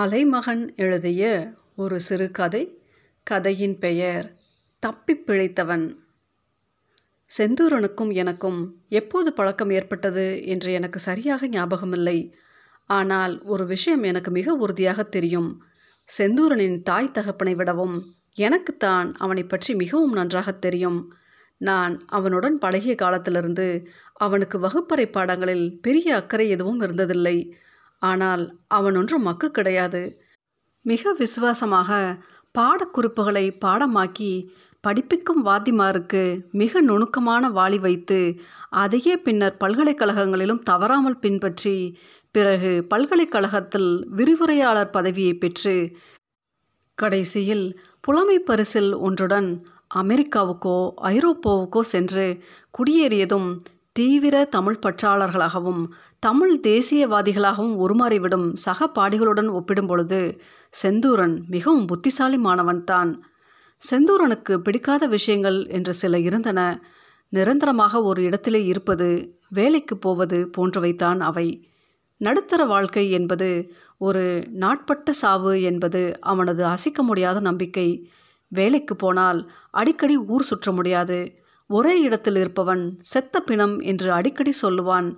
அலைமகன் எழுதிய ஒரு சிறுகதை கதையின் பெயர் தப்பிப் பிழைத்தவன். செந்தூரனுக்கும் எனக்கும் எப்போது பழக்கம் ஏற்பட்டது என்று எனக்கு சரியாக ஞாபகமில்லை. ஆனால் ஒரு விஷயம் எனக்கு மிக உறுதியாக தெரியும். செந்தூரனின் தாய் தகப்பனை விடவும் எனக்குத்தான் அவனை பற்றி மிகவும் நன்றாக தெரியும். நான் அவனுடன் பழகிய காலத்திலிருந்து அவனுக்கு வகுப்பறை பாடங்களில் பெரிய அக்கறை எதுவும் இருந்ததில்லை. ஆனால் அவன் ஒன்றும் மக்கு கிடையாது. மிக விசுவாசமாக பாடக்குறிப்புகளை பாடமாக்கி படிப்பிக்கும் வாத்திமாருக்கு மிக நுணுக்கமான வாளி வைத்து அதையே பின்னர் பல்கலைக்கழகங்களிலும் தவறாமல் பின்பற்றி பிறகு பல்கலைக்கழகத்தில் விரிவுரையாளர் பதவியை பெற்று கடைசியில் புலமை பரிசில் ஒன்றுடன் அமெரிக்காவுக்கோ ஐரோப்பாவுக்கோ சென்று குடியேறியதும் தீவிர தமிழ் பற்றாளர்களாகவும் தமிழ் தேசியவாதிகளாகவும் உருமாறிவிடும் சக பாடிகளுடன் ஒப்பிடும் பொழுது செந்தூரன் மிகவும் புத்திசாலி மாணவன்தான் செந்தூரனுக்கு பிடிக்காத விஷயங்கள் என்று சில இருந்தன. நிரந்தரமாக ஒரு இடத்திலே இருப்பது வேலைக்கு போவது போன்றவைத்தான் அவை. நடுத்தர வாழ்க்கை என்பது ஒரு நாட்பட்ட சாவு என்பது அவனது அசைக்க முடியாத நம்பிக்கை. வேலைக்கு போனால் அடிக்கடி ஊர் சுற்ற முடியாது. ஒரே இடத்தில் இருப்பவன் செத்த பிணம் என்று அடிக்கடி சொல்லுவான்.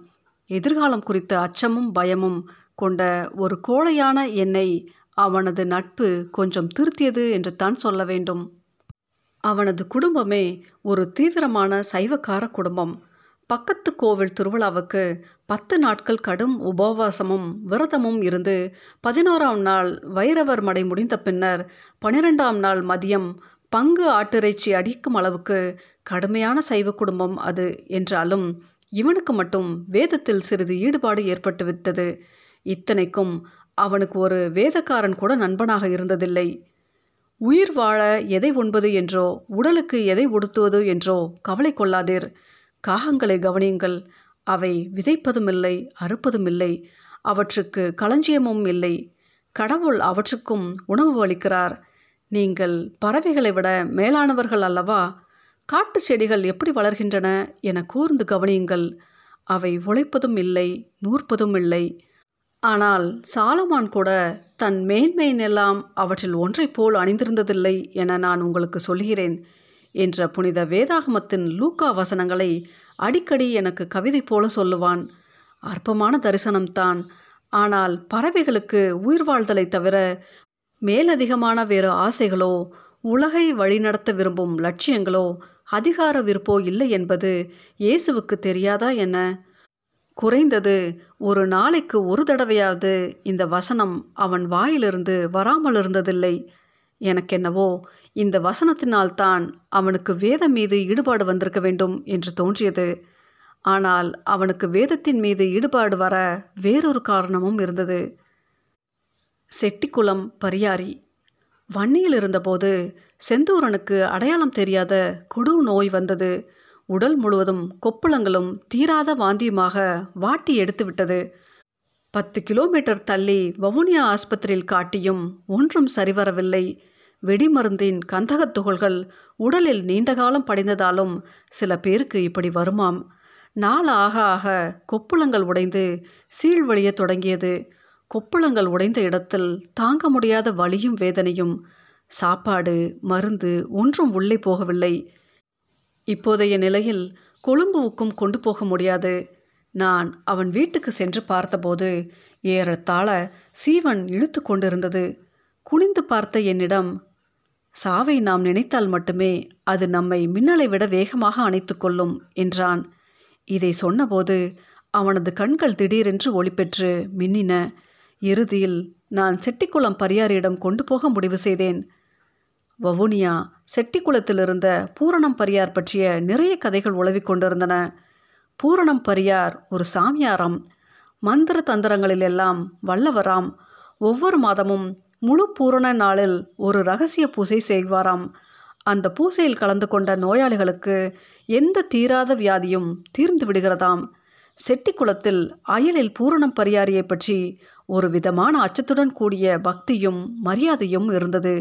எதிர்காலம் குறித்த அச்சமும் பயமும் கொண்ட ஒரு கோழையான என்னை அவனது நட்பு கொஞ்சம் திருத்தியது என்று தான் சொல்ல வேண்டும். அவனது குடும்பமே ஒரு தீவிரமான சைவக்கார குடும்பம். பக்கத்து கோவில் திருவிழாவுக்கு பத்து நாட்கள் கடும் உபவாசமும் விரதமும் இருந்து பதினோராம் நாள் வைரவர் மடை முடிந்த பின்னர் பனிரெண்டாம் நாள் மதியம் பங்கு ஆட்டிறைச்சி அடிக்கும் அளவுக்கு கடுமையான சைவ குடும்பம் அது என்றாலும் இவனுக்கு மட்டும் வேதத்தில் சிறிது ஈடுபாடு ஏற்பட்டுவிட்டது. இத்தனைக்கும் அவனுக்கு ஒரு வேதக்காரன் கூட நண்பனாக இருந்ததில்லை. உயிர் வாழ எதை உண்பது என்றோ உடலுக்கு எதை உடுத்துவது என்றோ கவலை கொள்ளாதீர். காகங்களை கவனியுங்கள். அவை விதைப்பதுமில்லை அறுப்பதுமில்லை. அவற்றுக்கு களஞ்சியமும் இல்லை. கடவுள் அவற்றுக்கும் உணவு அளிக்கிறார். நீங்கள் பறவைகளை விட மேலானவர்கள் அல்லவா? காட்டு செடிகள் எப்படி வளர்கின்றன என கூர்ந்து கவனியுங்கள். அவை உழைப்பதும் இல்லை நூற்பதும் இல்லை. ஆனால் சாலமான் கூட தன் மேன்மையினெல்லாம் அவற்றில் ஒன்றைப் போல் அணிந்திருந்ததில்லை என நான் உங்களுக்கு சொல்கிறேன் என்ற புனித வேதாகமத்தின் லூக்கா வசனங்களை அடிக்கடி எனக்கு கவிதை போல சொல்லுவான். அற்பமான தரிசனம்தான். ஆனால் பறவைகளுக்கு உயிர் வாழ்தலை தவிர மேலதிகமான வேறு ஆசைகளோ உலகை வழிநடத்த விரும்பும் லட்சியங்களோ அதிகார விருப்போ இல்லை என்பது இயேசுவுக்கு தெரியாதா என்ன? குறைந்தது ஒரு நாளைக்கு ஒரு தடவையாவது இந்த வசனம் அவன் வாயிலிருந்து வராமல் இருந்ததில்லை. எனக்கென்னவோ இந்த வசனத்தினால்தான் அவனுக்கு வேதம் மீது ஈடுபாடு வந்திருக்க வேண்டும் என்று தோன்றியது. ஆனால் அவனுக்கு வேதத்தின் மீது ஈடுபாடு வர வேறொரு காரணமும் இருந்தது. செட்டிக்குளம் பரியாரி. வன்னியில் இருந்தபோது செந்தூரனுக்கு அடையாளம் தெரியாத கொடு நோய் வந்தது. உடல் முழுவதும் கொப்புளங்களும் தீராத வாந்தியுமாக வாட்டி எடுத்துவிட்டது பத்து கிலோமீட்டர் தள்ளி வவுனியா ஆஸ்பத்திரியில் காட்டியும் ஒன்றும் சரிவரவில்லை. வெடிமருந்தின் கந்தகத் துகள்கள் உடலில் நீண்ட காலம் படிந்ததாலும் சில பேருக்கு இப்படி வருமாம். நாள் ஆக ஆக கொப்புளங்கள் உடைந்து சீழ்வழிய தொடங்கியது. கொப்பளங்கள் உடைந்த இடத்தில் தாங்க முடியாத வலியும் வேதனையும். சாப்பாடு மருந்து ஒன்றும் உள்ளே போகவில்லை. இப்போதைய நிலையில் கொழும்புவுக்கும் கொண்டு போக முடியாது. நான் அவன் வீட்டுக்கு சென்று பார்த்தபோது ஏறத்தாழ சீவன் இழுத்து கொண்டிருந்தது. குனிந்து பார்த்த என்னிடம் சாவை நாம் நினைத்தால் மட்டுமே அது நம்மை மின்னலை விட வேகமாக அணைத்து கொள்ளும் என்றான். இதை சொன்னபோது அவனது கண்கள் திடீரென்று ஒளிபெற்று மின்னின. இறுதியில் நான் செட்டிக்குளம் பரியாரியிடம் கொண்டு போக முடிவு செய்தேன். வவுனியா செட்டிக்குளத்தில் இருந்த பூரணம் பரியார் பற்றிய நிறைய கதைகள் உழவிக் கொண்டிருந்தன. பூரணம் பரியார் ஒரு சாமியாராம். மந்திர தந்திரங்களில் எல்லாம் வல்லவராம். ஒவ்வொரு மாதமும் முழு பூரண நாளில் ஒரு ரகசிய பூசை செய்வாராம். அந்த பூசையில் கலந்து கொண்ட நோயாளிகளுக்கு எந்த தீராத வியாதியும் தீர்ந்து விடுகிறதாம். செட்டிக்குளத்தில் அயலில் பூரணம் பரியாரியை பற்றி ஒரு விதமான அச்சத்துடன் கூடிய பக்தியும் மரியாதையும் இருந்தது.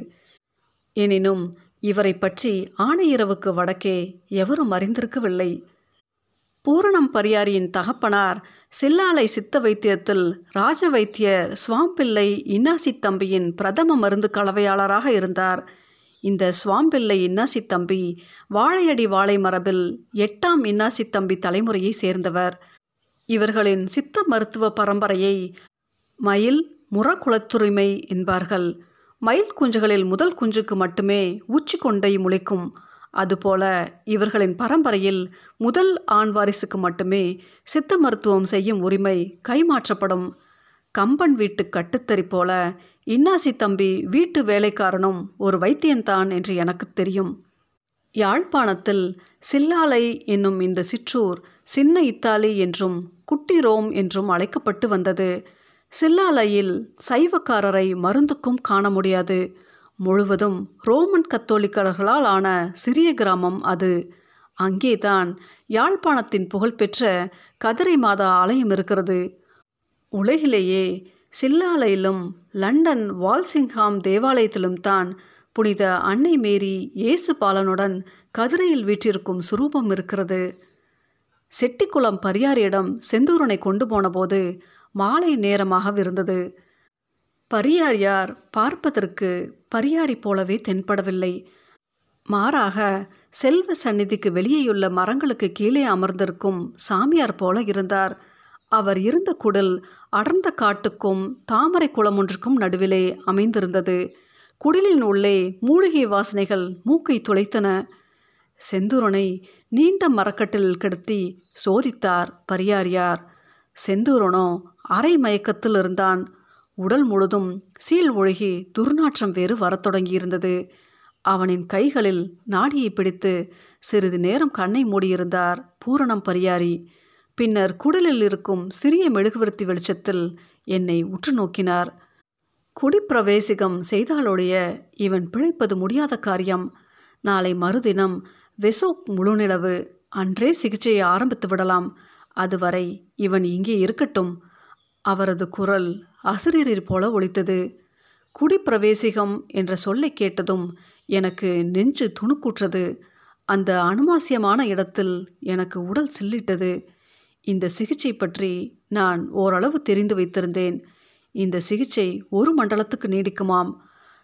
எனினும் இவரை பற்றி ஆணையிரவுக்கு வடக்கே எவரும் அறிந்திருக்கவில்லை. பூரணம் பரியாரியின் தகப்பனார் சில்லாலை சித்த வைத்தியத்தில் ராஜ வைத்தியர் சுவாம்பிள்ளை இன்னாசி தம்பியின் பிரதம மருந்து கலவையாளராக இருந்தார். இந்த சுவாம்பிள்ளை இன்னாசி தம்பி வாழையடி வாழை மரபில் எட்டாம் இன்னாசி தம்பி தலைமுறையை சேர்ந்தவர். இவர்களின் சித்த மருத்துவ பரம்பரையை மயில் முறக்குளத்துரிமை என்பார்கள். மயில் குஞ்சுகளில் முதல் குஞ்சுக்கு மட்டுமே உச்சி கொண்டை முளைக்கும். அதுபோல இவர்களின் பரம்பரையில் முதல் ஆண் வாரிசுக்கு மட்டுமே சித்த மருத்துவம் செய்யும் உரிமை கைமாற்றப்படும். கம்பன் வீட்டு கட்டுத்தறி போல இன்னாசி தம்பி வீட்டு வேலைக்காரனும் ஒரு வைத்தியன்தான் என்று எனக்கு தெரியும். யாழ்ப்பாணத்தில் சில்லாலை என்னும் இந்த சிற்றூர் சின்ன இத்தாலி என்றும் குட்டி ரோம் என்றும் அழைக்கப்பட்டு வந்தது. சில்லாலையில் சைவக்காரரை மருந்துக்கும் காண முடியாது. முழுவதும் ரோமன் கத்தோலிக்கர்களால் ஆன சிறிய கிராமம் அது. அங்கேதான் யாழ்ப்பாணத்தின் புகழ்பெற்ற கதிரை மாதா ஆலயம் இருக்கிறது. உலகிலேயே சில்லாலையிலும் லண்டன் வால்சிங்ஹாம் தேவாலயத்திலும் தான் புனித அன்னை மேரி இயேசு பாலனுடன் கதிரையில் வீற்றிருக்கும் சுரூபம் இருக்கிறது. செட்டிக்குளம் பரியாரியிடம் செந்தூரனை கொண்டு போனபோது மாலை நேரமாக இருந்தது. பரியாரியார் பார்ப்பதற்கு பரியாரி போலவே தென்படவில்லை. மாறாக செல்வ சந்நிதிக்கு வெளியேயுள்ள மரங்களுக்கு கீழே அமர்ந்திருக்கும் சாமியார் போல இருந்தார். அவர் இருந்த குடில் அடர்ந்த காட்டுக்கும் தாமரை குளம் ஒன்றுக்கும் நடுவிலே அமைந்திருந்தது. குடிலின் உள்ளே மூலிகை வாசனைகள் மூக்கை துளைத்தன. செந்தூரனை நீண்ட மரக்கட்டில் கிடத்தி சோதித்தார் பரியாரியார் செந்தூரனோ அரை மயக்கத்தில் இருந்தான் உடல் முழுதும் சீல் ஒழுகி துர்நாற்றம் வேறு வரத் தொடங்கியிருந்தது. அவனின் கைகளில் நாடியை பிடித்து சிறிது நேரம் கண்ணை மூடியிருந்தார் பூரணம் பரியாரி. பின்னர் குடலில் இருக்கும் சிறிய மெழுகுவர்த்தி வெளிச்சத்தில் என்னை உற்று நோக்கினார். குடிப்பிரவேசிகம் செய்தாலொழிய இவன் பிழைப்பது முடியாத காரியம். நாளை மறுதினம் வெசோக் முழுநிலவு அன்றே சிகிச்சையை ஆரம்பித்து விடலாம். அதுவரை இவன் இங்கே இருக்கட்டும். அவரது குரல் அசிரியர் போல ஒலித்தது. குடிப்பிரவேசிகம் என்ற சொல்லை கேட்டதும் எனக்கு நெஞ்சு துணுக்குற்றது. அந்த அனுமாசியமான இடத்தில் எனக்கு உடல் சில்லிட்டது. இந்த சிகிச்சை பற்றி நான் ஓரளவு தெரிந்து வைத்திருந்தேன். இந்த சிகிச்சை ஒரு மண்டலத்துக்கு நீடிக்குமாம்.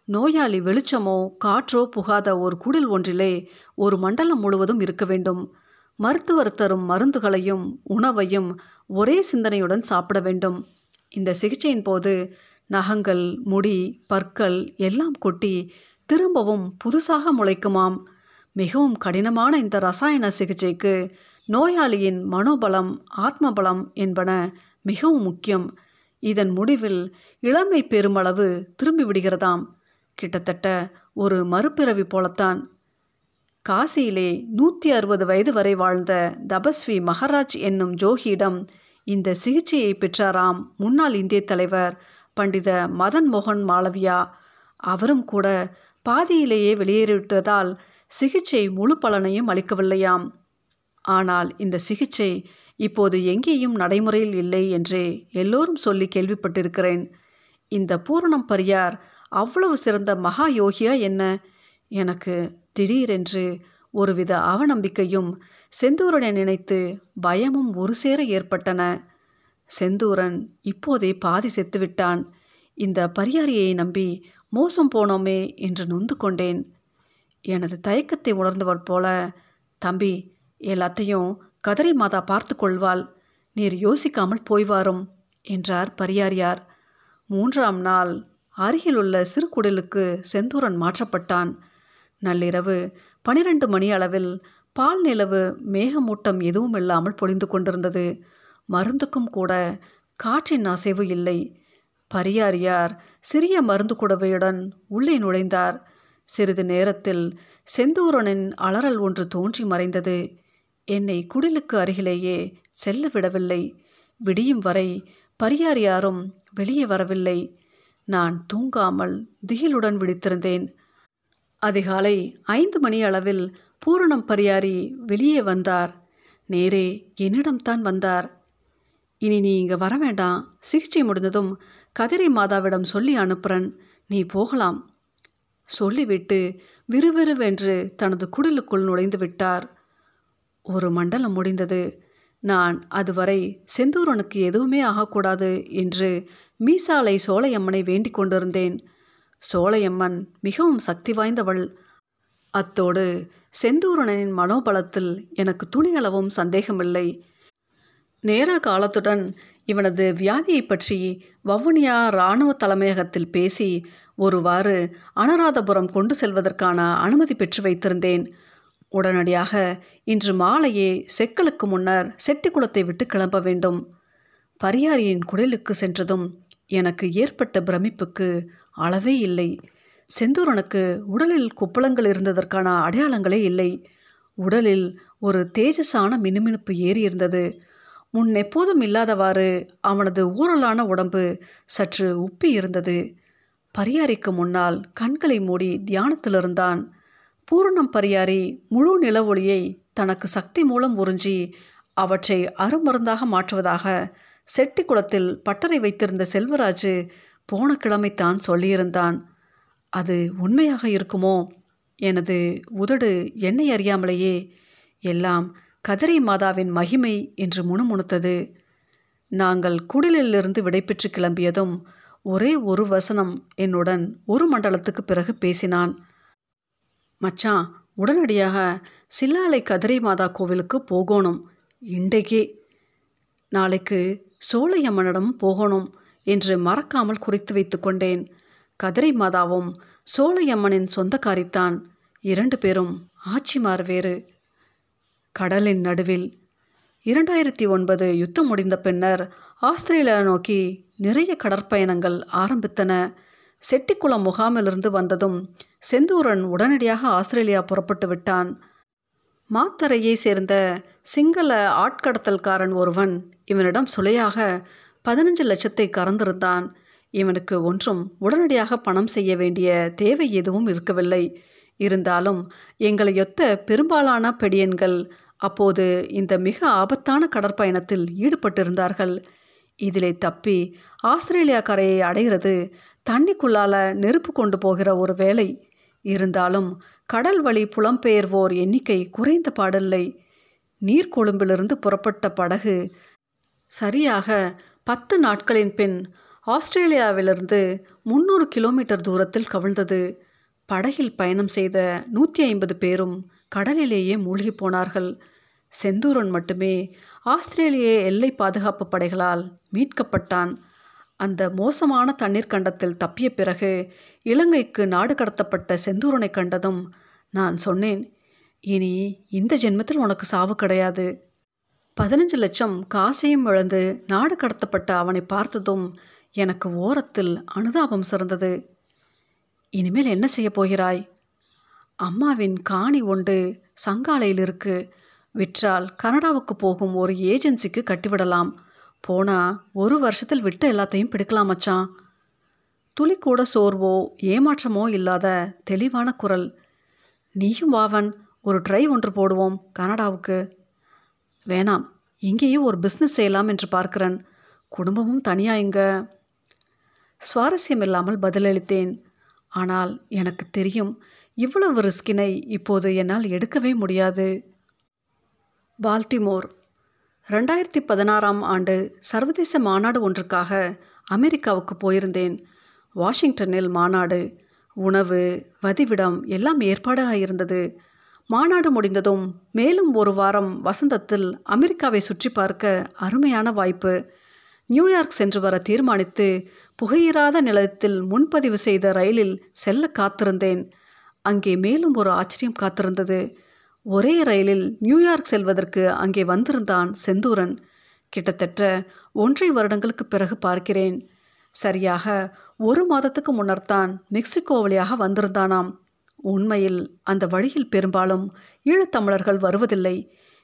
நோயாளி வெளிச்சமோ காற்றோ புகாத ஒரு குடில் ஒன்றிலே ஒரு மண்டலம் முழுவதும் இருக்க வேண்டும். மருத்துவர் தரும் மருந்துகளையும் உணவையும் ஒரே சிந்தனையுடன் சாப்பிட வேண்டும். இந்த சிகிச்சையின் போது நகங்கள் முடி பற்கள் எல்லாம் கொட்டி திரும்பவும் புதுசாக முளைக்குமாம். மிகவும் கடினமான இந்த ரசாயன சிகிச்சைக்கு நோயாளியின் மனோபலம் ஆத்மபலம் என்பன மிகவும் முக்கியம். இதன் முடிவில் இளமை பெருமளவு திரும்பி விடுகிறதாம். கிட்டத்தட்ட ஒரு மறுபிறவி போலத்தான். காசியிலே நூற்றி அறுபது வயது வரை வாழ்ந்த தபஸ்வி மகாராஜ் என்னும் ஜோகியிடம் இந்த சிகிச்சையை பெற்றாராம் முன்னாள் இந்திய தலைவர் பண்டித மதன் மோகன் மாளவியா. அவரும் கூட பாதியிலேயே வெளியேறிவிட்டதால் சிகிச்சை முழு பலனையும் அளிக்கவில்லையாம். ஆனால் இந்த சிகிச்சை இப்போது எங்கேயும் நடைமுறையில் இல்லை என்றே எல்லோரும் சொல்லி கேள்விப்பட்டிருக்கிறேன். இந்த பூரணம் பரியார் அவ்வளவு சிறந்த மகா யோகியா என்ன? எனக்கு திடீரென்று ஒருவித அவநம்பிக்கையும் செந்தூரனை நினைத்து பயமும் ஒரு சேர ஏற்பட்டன. செந்தூரன் இப்போதே பாதி செத்துவிட்டான். இந்த பரியாரியை நம்பி மோசம் போனோமே என்று நொந்து கொண்டேன். எனது தயக்கத்தை உணர்ந்தவர் போல தம்பி எல்லாத்தையும் கதரை மாதா பார்த்து கொள்வாள். நீர் யோசிக்காமல் போய்வாரும் என்றார் பரியாரியார். மூன்றாம் நாள் அருகிலுள்ள சிறுகுடலுக்கு செந்தூரன் மாற்றப்பட்டான். நள்ளிரவு பனிரெண்டு மணி அளவில் பால் நிலவு மேகமூட்டம் எதுவும் இல்லாமல் பொழிந்து கொண்டிருந்தது. மருந்துக்கும் கூட காற்றின் அசைவு இல்லை. பரியாரியார் சிறிய மருந்து குடவையுடன் உள்ளே நுழைந்தார். சிறிது நேரத்தில் செந்தூரனின் அலறல் ஒன்று தோன்றி மறைந்தது. என்னை குடிலுக்கு அருகிலேயே செல்ல விடவில்லை. விடியும் வரை பரியாரியாரும் வெளியே வரவில்லை. நான் தூங்காமல் திகிலுடன் விழித்திருந்தேன். அதிகாலை ஐந்து மணி அளவில் பூரணம் பரியாரி வெளியே வந்தார். நேரே என்னிடம்தான் வந்தார். இனி நீ இங்கே வர வேண்டாம். சிகிச்சை முடிந்ததும் கதிரை மாதாவிடம் சொல்லி அனுப்புறன். நீ போகலாம். சொல்லிவிட்டு விறுவிறுவென்று தனது குடிலுக்குள் நுழைந்து விட்டார். ஒரு மண்டலம் முடிந்தது. நான் அதுவரை செந்தூரனுக்கு எதுவுமே ஆகக்கூடாது என்று மீசாலை சோலையம்மனை வேண்டிக் கொண்டிருந்தேன். சோழையம்மன் மிகவும் சக்தி வாய்ந்தவள். அத்தோடு செந்தூரணனின் மனோபலத்தில் எனக்கு துணியளவும் சந்தேகமில்லை. நேர காலத்துடன் இவனது வியாதியை பற்றி வவுனியா இராணுவ தலைமையகத்தில் பேசி ஒருவாறு அனுராதபுரம் கொண்டு செல்வதற்கான அனுமதி பெற்று வைத்திருந்தேன். உடனடியாக இன்று மாலையே செக்கலுக்கு முன்னர் செட்டிக்குளத்தை விட்டு கிளம்ப வேண்டும். பரியாரியின் குடிலுக்கு சென்றதும் எனக்கு ஏற்பட்ட பிரமிப்புக்கு அளவே இல்லை. செந்தூரனுக்கு உடலில் குப்பளங்கள் இருந்ததற்கான அடையாளங்களே இல்லை. உடலில் ஒரு தேஜஸான மினுமினுப்பு ஏறி இருந்தது. முன் எப்போதும் இல்லாதவாறு அவனது ஊரலான உடம்பு சற்று உப்பி இருந்தது. பரியாரிக்கு முன்னால் கண்களை மூடி தியானத்தில் இருந்தான் பூரணம் பரியாரி முழு நில ஒளியை தனக்கு சக்தி மூலம் உறிஞ்சி அவற்றை அருமருந்தாக மாற்றுவதாக செட்டி குளத்தில் பட்டறை வைத்திருந்த செல்வராஜு போன கிழமைத்தான் சொல்லியிருந்தான். அது உண்மையாக இருக்குமோ? எனது உதடு என்னை அறியாமலேயே. எல்லாம் கதிரை மாதாவின் மகிமை என்று முணுமுணுத்தது. நாங்கள் குடிலிலிருந்து விடைபெற்று கிளம்பியதும் ஒரே ஒரு வசனம் என்னுடன் ஒரு மண்டலத்துக்கு பிறகு பேசினான். மச்சான் உடனடியாக சில்லாலை கதிரை மாதா கோவிலுக்கு போகணும். இன்றைக்கே. நாளைக்கு சோழையம்மனிடம் போகணும் என்று மறக்காமல் குறித்து வைத்து கொண்டேன். கதிரை மாதாவும் சோழையம்மனின் சொந்தக்காரித்தான். இரண்டு பேரும் ஆட்சிமார் வேறு கடலின் நடுவில் இரண்டாயிரத்தி ஒன்பது யுத்தம் முடிந்த பின்னர் ஆஸ்திரேலியா நோக்கி நிறைய கடற்பயணங்கள் ஆரம்பித்தன. செட்டிக்குளம் முகாமிலிருந்து வந்ததும் செந்தூரன் உடனடியாக ஆஸ்திரேலியா புறப்பட்டு விட்டான். மாத்தரையை சேர்ந்த சிங்கள ஆட்கடத்தல்காரன் ஒருவன் இவனிடம் சுலையாக பதினஞ்சு லட்சத்தை கறந்திருந்தான். இவனுக்கு ஒன்றும் உடனடியாக பணம் செய்ய வேண்டிய தேவை எதுவும் இருக்கவில்லை. இருந்தாலும் எங்களையொத்த பெரும்பாலான பெடியன்கள் அப்போது இந்த மிக ஆபத்தான கடற்பயணத்தில் ஈடுபட்டிருந்தார்கள். இதிலே தப்பி ஆஸ்திரேலியா கரையை அடைகிறது தண்ணிக்குள்ளால நெருப்பு கொண்டு போகிற ஒரு வேலை இருந்தாலும் கடல் வழி புலம்பெயர்வோர் எண்ணிக்கை குறைந்த பாடில்லை. நீர்கொழும்பிலிருந்து புறப்பட்ட படகு சரியாக பத்து நாட்களின் பின் ஆஸ்திரேலியாவிலிருந்து முந்நூறு கிலோமீட்டர் தூரத்தில் கவிழ்ந்தது. படகில் பயணம் செய்த நூற்றி ஐம்பது பேரும் கடலிலேயே மூழ்கி போனார்கள். செந்தூரன் மட்டுமே ஆஸ்திரேலிய எல்லை பாதுகாப்பு படைகளால் மீட்கப்பட்டான். அந்த மோசமான தண்ணீர் கண்டத்தில் தப்பிய பிறகு இலங்கைக்கு நாடு கடத்தப்பட்ட செந்தூரனை கண்டதும் நான் சொன்னேன் இனி இந்த ஜென்மத்தில் உனக்கு சாவு கிடையாது. பதினஞ்சு லட்சம் காசையும் இழந்து நாடு கடத்தப்பட்ட அவனை பார்த்ததும் எனக்கு ஓரத்தில் அனுதாபம் சிறந்தது. இனிமேல் என்ன செய்ய போகிறாய்? அம்மாவின் காணி ஒன்று சங்காலையில் இருக்கு. விற்றால் கனடாவுக்கு போகும் ஒரு ஏஜென்சிக்கு கட்டிவிடலாம். போனால் ஒரு வருஷத்தில் விட்ட எல்லாத்தையும் பிடிக்கலாம் மச்சான். துளி கூட சோர்வோ ஏமாற்றமோ இல்லாத தெளிவான குரல். நீயும் வாவன் ஒரு ட்ரை ஒன்று போடுவோம் கனடாவுக்கு. வேணாம் இங்கேயும் ஒரு பிஸ்னஸ் செய்யலாம் என்று பார்க்கிறேன். குடும்பமும் தனியா இங்க. சுவாரஸ்யம் இல்லாமல் பதிலளித்தேன். ஆனால் எனக்கு தெரியும் இவ்வளவு ரிஸ்கினை இப்போது என்னால் எடுக்கவே முடியாது. பால்டிமோர் ரெண்டாயிரத்தி பதினாறாம் ஆண்டு சர்வதேச மாநாடு ஒன்றுக்காக அமெரிக்காவுக்கு போயிருந்தேன். வாஷிங்டனில் மாநாடு உணவு வதிவிடம் எல்லாம் ஏற்பாடாக இருந்தது. மாநாடு முடிந்ததும் மேலும் ஒரு வாரம் வசந்தத்தில் அமெரிக்காவை சுற்றி பார்க்க அருமையான வாய்ப்பு. நியூயார்க் சென்று வர தீர்மானித்து புகையிராத நிலையத்தில் முன்பதிவு செய்த ரயிலில் செல்ல காத்திருந்தேன். அங்கே மேலும் ஒரு ஆச்சரியம் காத்திருந்தது. ஒரே ரயிலில் நியூயார்க் செல்வதற்கு அங்கே வந்திருந்தான் செந்தூரன். கிட்டத்தட்ட ஒன்றை வருடங்களுக்கு பிறகு பார்க்கிறேன். சரியாக ஒரு மாதத்துக்கு முன்னர்தான் மெக்சிகோ வழியாக வந்திருந்தானாம். உண்மையில் அந்த வழியில் பெரும்பாலும் ஈழத்தமிழர்கள் வருவதில்லை.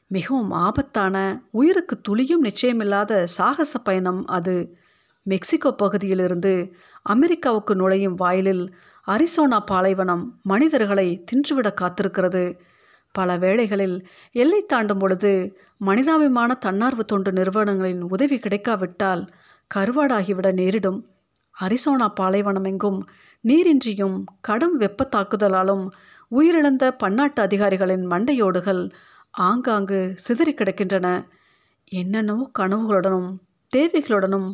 மிகவும் ஆபத்தான உயிருக்கு துளியும் நிச்சயமில்லாத சாகச பயணம் அது. மெக்சிகோ பகுதியிலிருந்து அமெரிக்காவுக்கு நுழையும் வாயிலில் அரிசோனா பாலைவனம் மனிதர்களை தின்றுவிட காத்திருக்கிறது. பல வேளைகளில் எல்லை தாண்டும் பொழுது மனிதாபிமான தன்னார்வ தொண்டு நிறுவனங்களின் உதவி கிடைக்காவிட்டால் கருவாடாகிவிட நேரிடும். அரிசோனா பாலைவனமெங்கும் நீரின்றியும் கடும் வெப்ப தாக்குதலாலும் உயிரிழந்த பன்னாட்டு அதிகாரிகளின் மண்டையோடுகள் ஆங்காங்கு சிதறி கிடக்கின்றன. என்னென்னவோ கனவுகளுடனும் தேவைகளுடனும்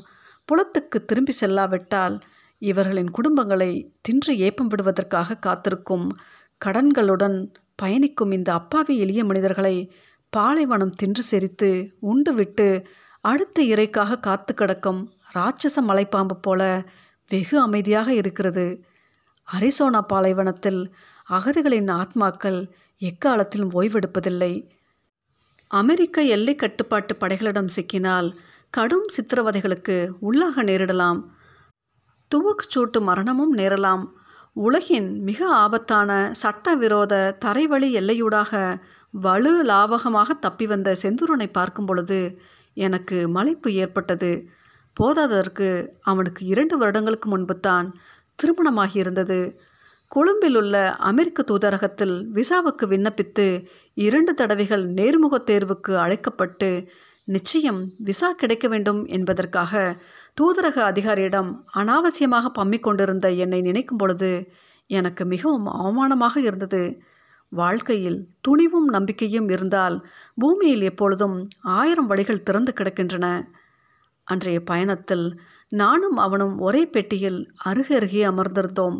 புலத்துக்கு திரும்பி செல்லாவிட்டால் இவர்களின் குடும்பங்களை தின்று ஏப்பம் விடுவதற்காக காத்திருக்கும் கடன்களுடன் பயணிக்கும் இந்த அப்பாவி எளிய மனிதர்களை பாலைவனம் தின்று செரித்து உண்டுவிட்டு அடுத்த இறைக்காக காத்து கிடக்கும் ராட்சச மலைப்பாம்பு போல வெகு அமைதியாக இருக்கிறது. அரிசோனா பாலைவனத்தில் அகதிகளின் ஆத்மாக்கள் எக்காலத்திலும் ஓய்வெடுப்பதில்லை. அமெரிக்க எல்லை கட்டுப்பாட்டு படைகளிடம் சிக்கினால் கடும் சித்திரவதைகளுக்கு உள்ளாக நேரிடலாம். துவக்கு சூட்டு மரணமும் நேரலாம். உலகின் மிக ஆபத்தான சட்டவிரோத தரைவழி எல்லையூடாக வலு லாவகமாக தப்பி வந்த செந்தூரனை பார்க்கும் பொழுது எனக்கு மலைப்பு ஏற்பட்டது. போதாததற்கு அவனுக்கு இரண்டு வருடங்களுக்கு முன்பு தான் திருமணமாகியிருந்தது. கொழும்பில் உள்ள அமெரிக்க தூதரகத்தில் விசாவுக்கு விண்ணப்பித்து இரண்டு தடவைகள் நேர்முகத் தேர்வுக்கு அழைக்கப்பட்டு நிச்சயம் விசா கிடைக்க வேண்டும் என்பதற்காக தூதரக அதிகாரியிடம் அனாவசியமாக பம்மிக் கொண்டிருந்த என்னை நினைக்கும் பொழுது எனக்கு மிகவும் அவமானமாக இருந்தது. வாழ்க்கையில் துணிவும் நம்பிக்கையும் இருந்தால் பூமியில் எப்பொழுதும் ஆயிரம் வழிகள் திறந்து கிடக்கின்றன. அன்றைய பயணத்தில் நானும் அவனும் ஒரே பெட்டியில் அருகருகே அமர்ந்திருந்தோம்.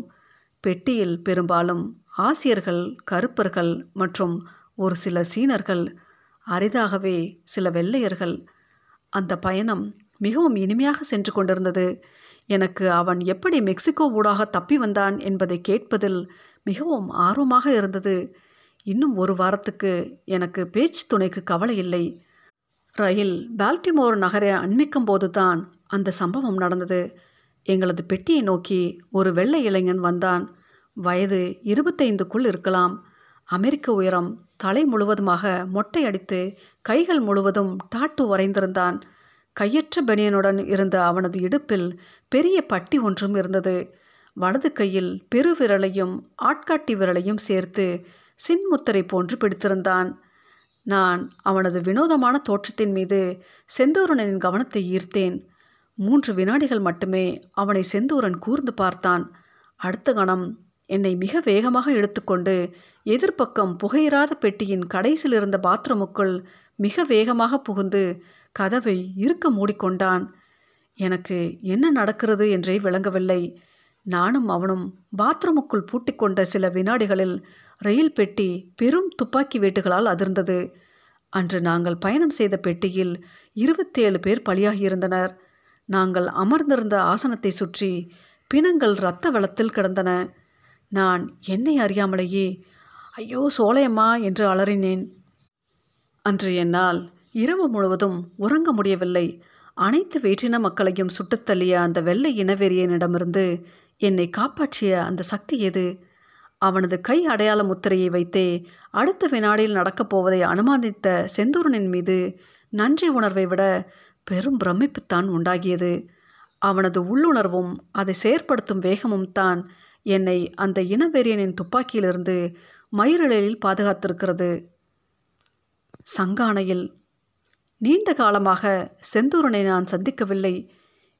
பெட்டியில் பெரும்பாலும் ஆசியர்கள் கருப்பர்கள் மற்றும் ஒரு சில சீனர்கள் அரிதாகவே சில வெள்ளையர்கள். அந்த பயணம் மிகவும் இனிமையாக சென்று கொண்டிருந்தது. எனக்கு அவன் எப்படி மெக்சிகோ ஊடாக தப்பி வந்தான் என்பதை கேட்பதில் மிகவும் ஆர்வமாக இருந்தது. இன்னும் ஒரு வாரத்துக்கு எனக்கு பேச்சு துணைக்கு கவலை இல்லை. ரயில் பால்டிமோர் நகரை அண்மிக்கும் போதுதான் அந்த சம்பவம் நடந்தது. எங்களது பெட்டியை நோக்கி ஒரு வெள்ளை இளைஞன் வந்தான். வயது இருபத்தைந்துக்குள் இருக்கலாம். அமெரிக்க உயரம் தலை முழுவதுமாக மொட்டை அடித்து கைகள் முழுவதும் டாட்டு வரைந்திருந்தான் கையற்ற பனியனுடன் இருந்த அவனது இடுப்பில் பெரிய பட்டி ஒன்றும் இருந்தது. வலது கையில் பெருவிரலையும் ஆட்காட்டி விரலையும் சேர்த்து சின்முத்தரை போன்று பிடித்திருந்தான். நான் அவனது வினோதமான தோற்றத்தின் மீது செந்தூரனின் கவனத்தை ஈர்த்தேன். மூன்று வினாடிகள் மட்டுமே அவனை செந்தூரன் கூர்ந்து பார்த்தான். அடுத்த கணம் என்னை மிக வேகமாக எடுத்துக்கொண்டு எதிர்ப்பக்கம் புகையிராத பெட்டியின் கடைசியில் இருந்த பாத்ரூமுக்குள் மிக வேகமாக புகுந்து கதவை இருக்க மூடிக்கொண்டான். எனக்கு என்ன நடக்கிறது என்றே விளங்கவில்லை. நானும் அவனும் பாத்ரூமுக்குள் பூட்டிக்கொண்ட சில வினாடிகளில் ரயில் பெட்டி பெரும் துப்பாக்கி வேட்டுகளால் அதிர்ந்தது. அன்று நாங்கள் பயணம் செய்த பெட்டியில் இருபத்தேழு பேர் பலியாகியிருந்தனர். நாங்கள் அமர்ந்திருந்த ஆசனத்தை சுற்றி பிணங்கள் இரத்த வெள்ளத்தில் கிடந்தன. நான் என்னை அறியாமலேயே? ஐயோ சோலையம்மா என்று அலறினேன். அன்று என்னால் இரவு முழுவதும் உறங்க முடியவில்லை. அனைத்து வேற்றின மக்களையும் சுட்டுத்தள்ளிய அந்த வெள்ளை இனவெறியனிடமிருந்து என்னை காப்பாற்றிய அந்த சக்தி எது? அவனது கை அடையாள முத்திரையை வைத்தே அடுத்த வினாடியில் நடக்கப் போவதை அனுமானித்த செந்தூரனின் மீது நன்றி உணர்வை விட பெரும் பிரமிப்புத்தான் உண்டாகியது. அவனது உள்ளுணர்வும் அதை செயற்படுத்தும் வேகமும் தான் என்னை அந்த இனவெறியனின் துப்பாக்கியிலிருந்து மயிரிழலில் பாதுகாத்திருக்கிறது. சங்கானையில் நீண்ட காலமாக செந்தூரனை நான் சந்திக்கவில்லை.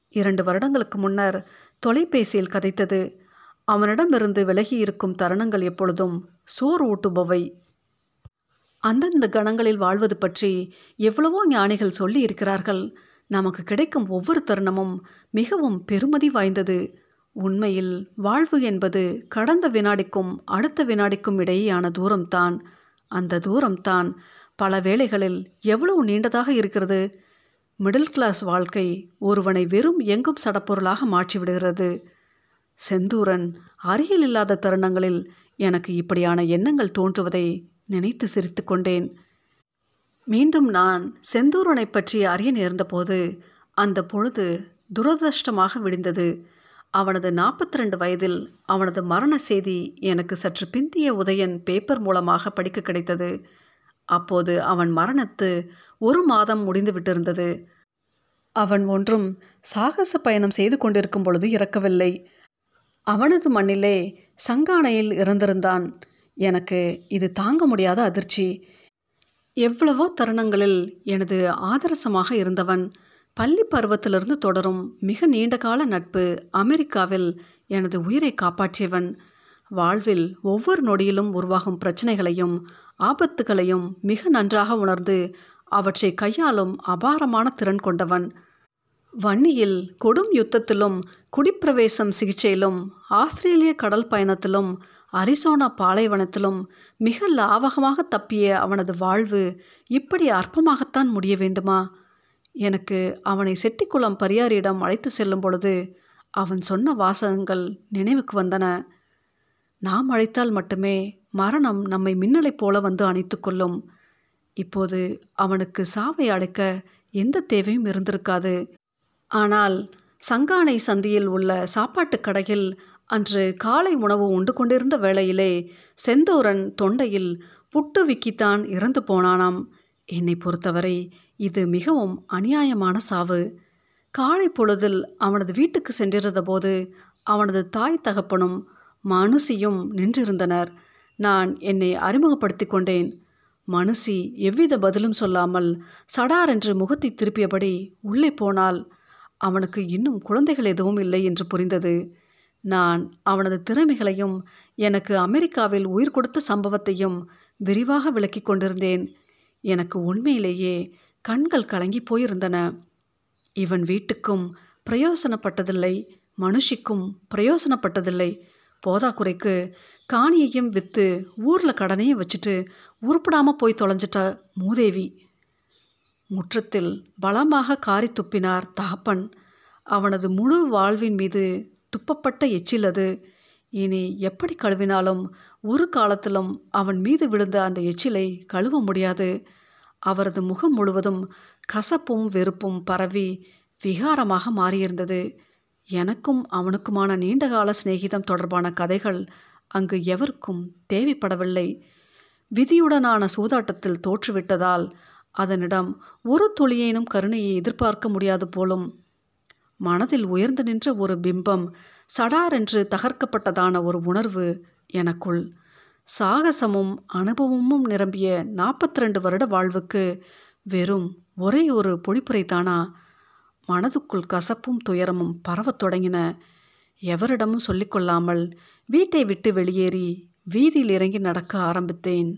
இரண்டு வருடங்களுக்கு முன்னர் தொலைபேசியில் கதைத்தது. அவனிடமிருந்து விலகி இருக்கும் தருணங்கள் எப்பொழுதும் சோறு ஊட்டுபவை. அந்தந்த கணங்களில் வாழ்வது பற்றி எவ்வளவோ ஞானிகள் சொல்லி இருக்கிறார்கள் நமக்கு கிடைக்கும் ஒவ்வொரு தருணமும் மிகவும் பெருமதி வாய்ந்தது. உண்மையில் வாழ்வு என்பது கடந்த வினாடிக்கும் அடுத்த வினாடிக்கும் இடையேயான தூரம்தான். அந்த தூரம்தான் பல வேளைகளில் எவ்வளவு நீண்டதாக இருக்கிறது? மிடில் கிளாஸ் வாழ்க்கை ஒருவனை வெறும் எங்கும் சடப்பொருளாக மாற்றிவிடுகிறது. செந்தூரன் அருகில் இல்லாத தருணங்களில் எனக்கு இப்படியான எண்ணங்கள் தோன்றுவதை நினைத்து சிரித்து கொண்டேன். மீண்டும் நான் செந்தூரனை பற்றி அறிய நேர்ந்தபோது அந்த பொழுது துரதிருஷ்டமாக விடிந்தது. அவனது நாற்பத்தி ரெண்டு வயதில் அவனது மரண செய்தி எனக்கு சற்று பிந்திய உதயன் பேப்பர் மூலமாக படிக்க கிடைத்தது. அப்போது அவன் மரணத்து ஒரு மாதம் முடிந்து விட்டிருந்தது. அவன் ஒன்றும் சாகச பயணம் செய்து கொண்டிருக்கும் பொழுது இறக்கவில்லை. அவனது மண்ணிலே சங்கானையில் இறந்திருந்தான் எனக்கு இது தாங்க முடியாத அதிர்ச்சி. எவ்வளவோ தருணங்களில் எனது ஆதரசமாக இருந்தவன் பள்ளி பருவத்திலிருந்து தொடரும் மிக நீண்டகால நட்பு அமெரிக்காவில் எனது உயிரை காப்பாற்றியவன். வாழ்வில் ஒவ்வொரு நொடியிலும் உருவாகும் பிரச்சனைகளையும் ஆபத்துகளையும் மிக நன்றாக உணர்ந்து அவற்றை கையாளும் அபாரமான திறன் கொண்டவன். வன்னியில் கொடும் யுத்தத்திலும் குடிப்பிரவேசம் சிகிச்சையிலும் ஆஸ்திரேலிய கடல் பயணத்திலும் அரிசோனா பாலைவனத்திலும் மிக லாவகமாக தப்பிய அவனது வாழ்வு இப்படி அற்பமாகத்தான் முடிய வேண்டுமா? எனக்கு அவனை செட்டிக்குளம் பரியாரியிடம் அழைத்து செல்லும் பொழுது அவன் சொன்ன வாசகங்கள் நினைவுக்கு வந்தன. நாம் அழைத்தால் மட்டுமே மரணம் நம்மை மின்னலைப் போல வந்து அணைத்து கொள்ளும். இப்போது அவனுக்கு சாவை அடைக்க எந்த தேவையும் இருந்திருக்காது. ஆனால் சங்கானை சந்தியில் உள்ள சாப்பாட்டுக் கடையில் அன்று காலை உணவு உண்டு கொண்டிருந்த வேளையிலே செந்தூரன் தொண்டையில் புட்டு விக்கித்தான் இறந்து போனானாம். என்னை பொறுத்தவரை இது மிகவும் அநியாயமான சாவு. காலை பொழுதில் அவனது வீட்டுக்கு சென்றிருந்த போது அவனது தாய் தகப்பனும் மனுஷியும் நின்றிருந்தனர். நான் என்னை அறிமுகப்படுத்தி கொண்டேன் மனுஷி எவ்வித பதிலும் சொல்லாமல் சடார் என்று முகத்தை திருப்பியபடி உள்ளே போனால் அவனுக்கு இன்னும் குழந்தைகள் எதுவும் இல்லை என்று புரிந்தது. நான் அவனது திறமைகளையும் எனக்கு அமெரிக்காவில் உயிர் கொடுத்த சம்பவத்தையும் விரிவாக விளக்கி கொண்டிருந்தேன். எனக்கு உண்மையிலேயே கண்கள் கலங்கி போயிருந்தன. இவன் வீட்டுக்கும் பிரயோசனப்பட்டதில்லை மனுஷிக்கும் பிரயோசனப்பட்டதில்லை. போதாக்குறைக்கு காணியையும் விற்று ஊரில் கடனையும் வச்சுட்டு உருப்படாமல் போய் தொலைஞ்சிட்ட மூதேவி. முற்றத்தில் பலமாக காரி துப்பினார் தகப்பன். அவனது முழு வாழ்வின் மீது துப்பப்பட்ட எச்சில் அது. இனி எப்படி கழுவினாலும் ஒரு காலத்திலும் அவன் மீது விழுந்த அந்த எச்சிலை கழுவ முடியாது. அவரது முகம் முழுவதும் கசப்பும் வெறுப்பும் பரவி விகாரமாக மாறியிருந்தது. எனக்கும் அவனுக்குமான நீண்டகால சிநேகிதம் தொடர்பான கதைகள் அங்கு எவருக்கும் தேவைப்படவில்லை. விதியுடனான சூதாட்டத்தில் தோற்றுவிட்டதால் அதனிடம் ஒரு துளியேனும் கருணையை எதிர்பார்க்க முடியாது போலும். மனதில் உயர்ந்து நின்ற ஒரு பிம்பம் சடாரென்று தகர்க்கப்பட்டதான ஒரு உணர்வு எனக்குள் சாகசமும் அனுபவமும் நிரம்பிய நாற்பத்தி ரெண்டு வருட வாழ்வுக்கு வெறும் ஒரே ஒரு பொழிப்புரைத்தானா மனதுக்குள் கசப்பும் துயரமும் பரவத் தொடங்கின. எவரிடமும் சொல்லிக்கொள்ளாமல் வீட்டை விட்டு வெளியேறி வீதியில் இறங்கி நடக்க ஆரம்பித்தேன்.